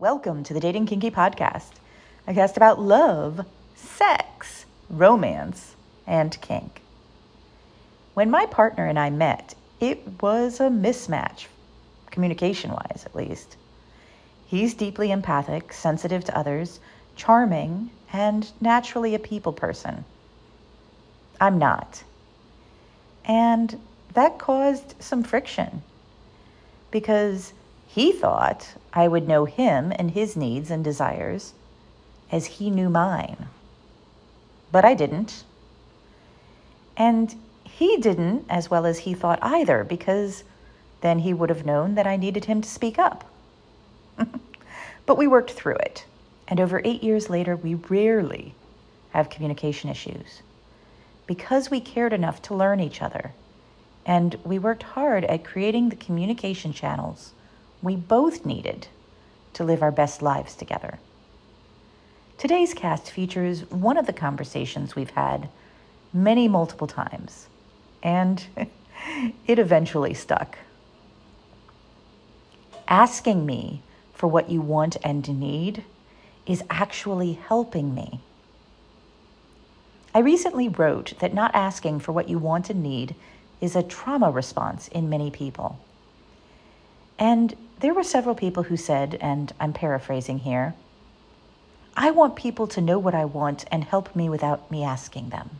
Welcome to the Dating Kinky Podcast, a cast about love, sex, romance, and kink. When my partner and I met, it was a mismatch, communication wise at least. He's deeply empathic, sensitive to others, charming, and naturally a people person. I'm not. And that caused some friction because he thought I would know him and his needs and desires as he knew mine. But I didn't. And he didn't as well as he thought either, because then he would have known that I needed him to speak up. but we worked through it. And over eight years later, we rarely have communication issues because we cared enough to learn each other. And we worked hard at creating the communication channels we both needed to live our best lives together. Today's cast features one of the conversations we've had many multiple times, and it eventually stuck. Asking me for what you want and need is actually helping me. I recently wrote that not asking for what you want and need is a trauma response in many people. And there were several people who said, and I'm paraphrasing here, I want people to know what I want and help me without me asking them.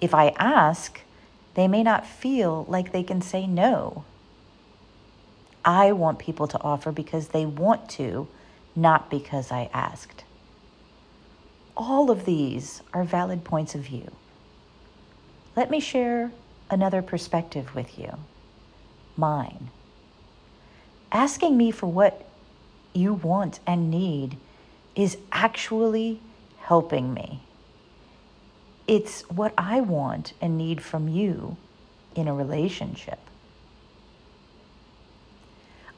If I ask, they may not feel like they can say no. I want people to offer because they want to, not because I asked. All of these are valid points of view. Let me share another perspective with you mine asking me for what you want and need is actually helping me. It's what I want and need from you in a relationship.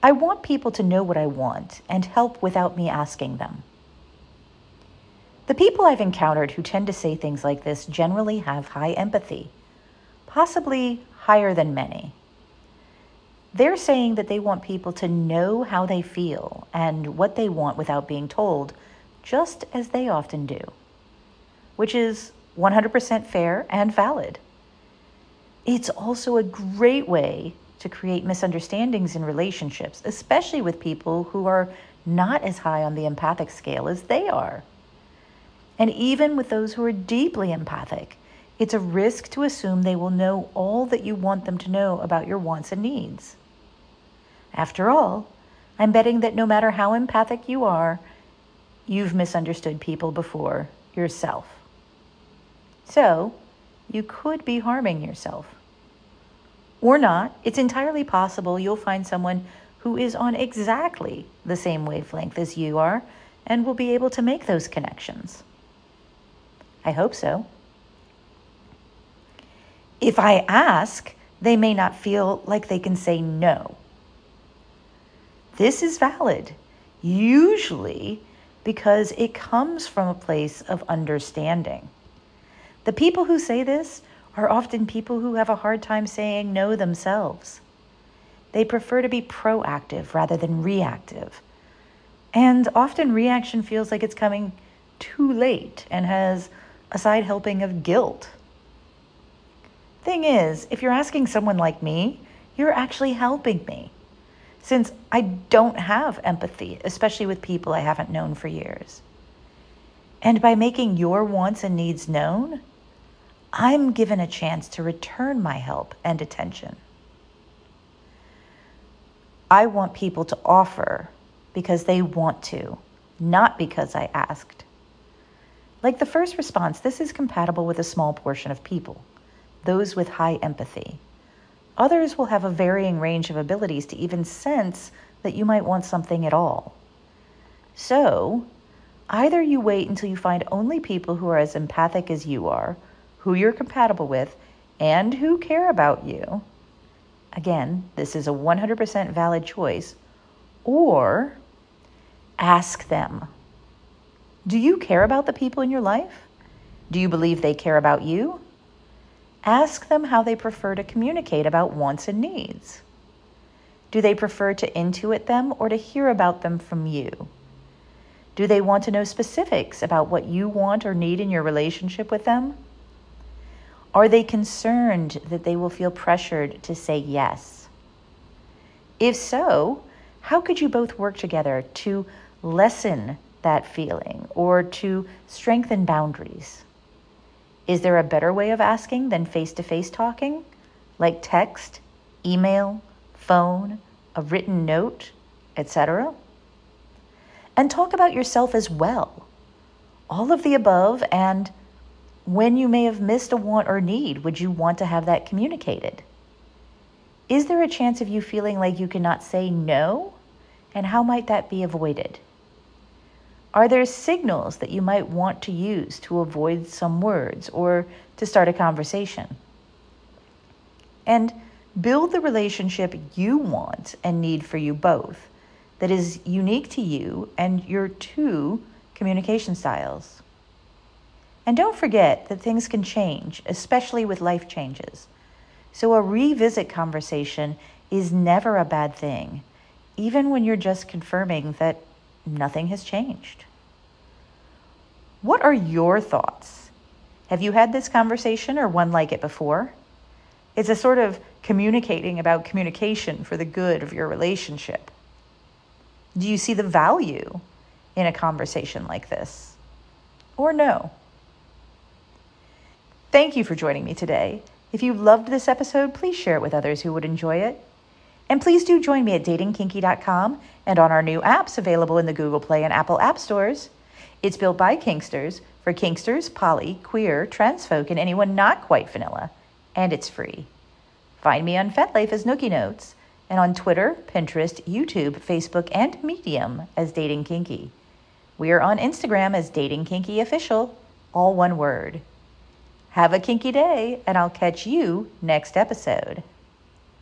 I want people to know what I want and help without me asking them. The people I've encountered who tend to say things like this generally have high empathy, possibly higher than many. They're saying that they want people to know how they feel and what they want without being told, just as they often do, which is 100% fair and valid. It's also a great way to create misunderstandings in relationships, especially with people who are not as high on the empathic scale as they are. And even with those who are deeply empathic, it's a risk to assume they will know all that you want them to know about your wants and needs. After all, I'm betting that no matter how empathic you are, you've misunderstood people before yourself. So, you could be harming yourself. Or not. It's entirely possible you'll find someone who is on exactly the same wavelength as you are and will be able to make those connections. I hope so. If I ask, they may not feel like they can say no. This is valid, usually because it comes from a place of understanding. The people who say this are often people who have a hard time saying no themselves. They prefer to be proactive rather than reactive. And often reaction feels like it's coming too late and has a side helping of guilt. Thing is, if you're asking someone like me, you're actually helping me since I don't have empathy, especially with people I haven't known for years. And by making your wants and needs known, I'm given a chance to return my help and attention. I want people to offer because they want to, not because I asked. Like the first response, this is compatible with a small portion of people, those with high empathy. Others will have a varying range of abilities to even sense that you might want something at all. So, either you wait until you find only people who are as empathic as you are, who you're compatible with, and who care about you. Again, this is a 100% valid choice. Or ask them Do you care about the people in your life? Do you believe they care about you? Ask them how they prefer to communicate about wants and needs. Do they prefer to intuit them or to hear about them from you? Do they want to know specifics about what you want or need in your relationship with them? Are they concerned that they will feel pressured to say yes? If so, how could you both work together to lessen that feeling or to strengthen boundaries? Is there a better way of asking than face to face talking, like text, email, phone, a written note, etc.? And talk about yourself as well. All of the above and when you may have missed a want or need, would you want to have that communicated? Is there a chance of you feeling like you cannot say no? And how might that be avoided? Are there signals that you might want to use to avoid some words or to start a conversation? And build the relationship you want and need for you both that is unique to you and your two communication styles. And don't forget that things can change, especially with life changes. So a revisit conversation is never a bad thing, even when you're just confirming that nothing has changed. What are your thoughts? Have you had this conversation or one like it before? It's a sort of communicating about communication for the good of your relationship. Do you see the value in a conversation like this? Or no? Thank you for joining me today. If you loved this episode, please share it with others who would enjoy it. And please do join me at datingkinky.com and on our new apps available in the Google Play and Apple App Stores. It's built by Kinksters for Kinksters, poly, queer, trans folk, and anyone not quite vanilla. And it's free. Find me on FetLife as Nookie Notes and on Twitter, Pinterest, YouTube, Facebook, and Medium as Dating Kinky. We are on Instagram as Dating Kinky Official, all one word. Have a kinky day, and I'll catch you next episode.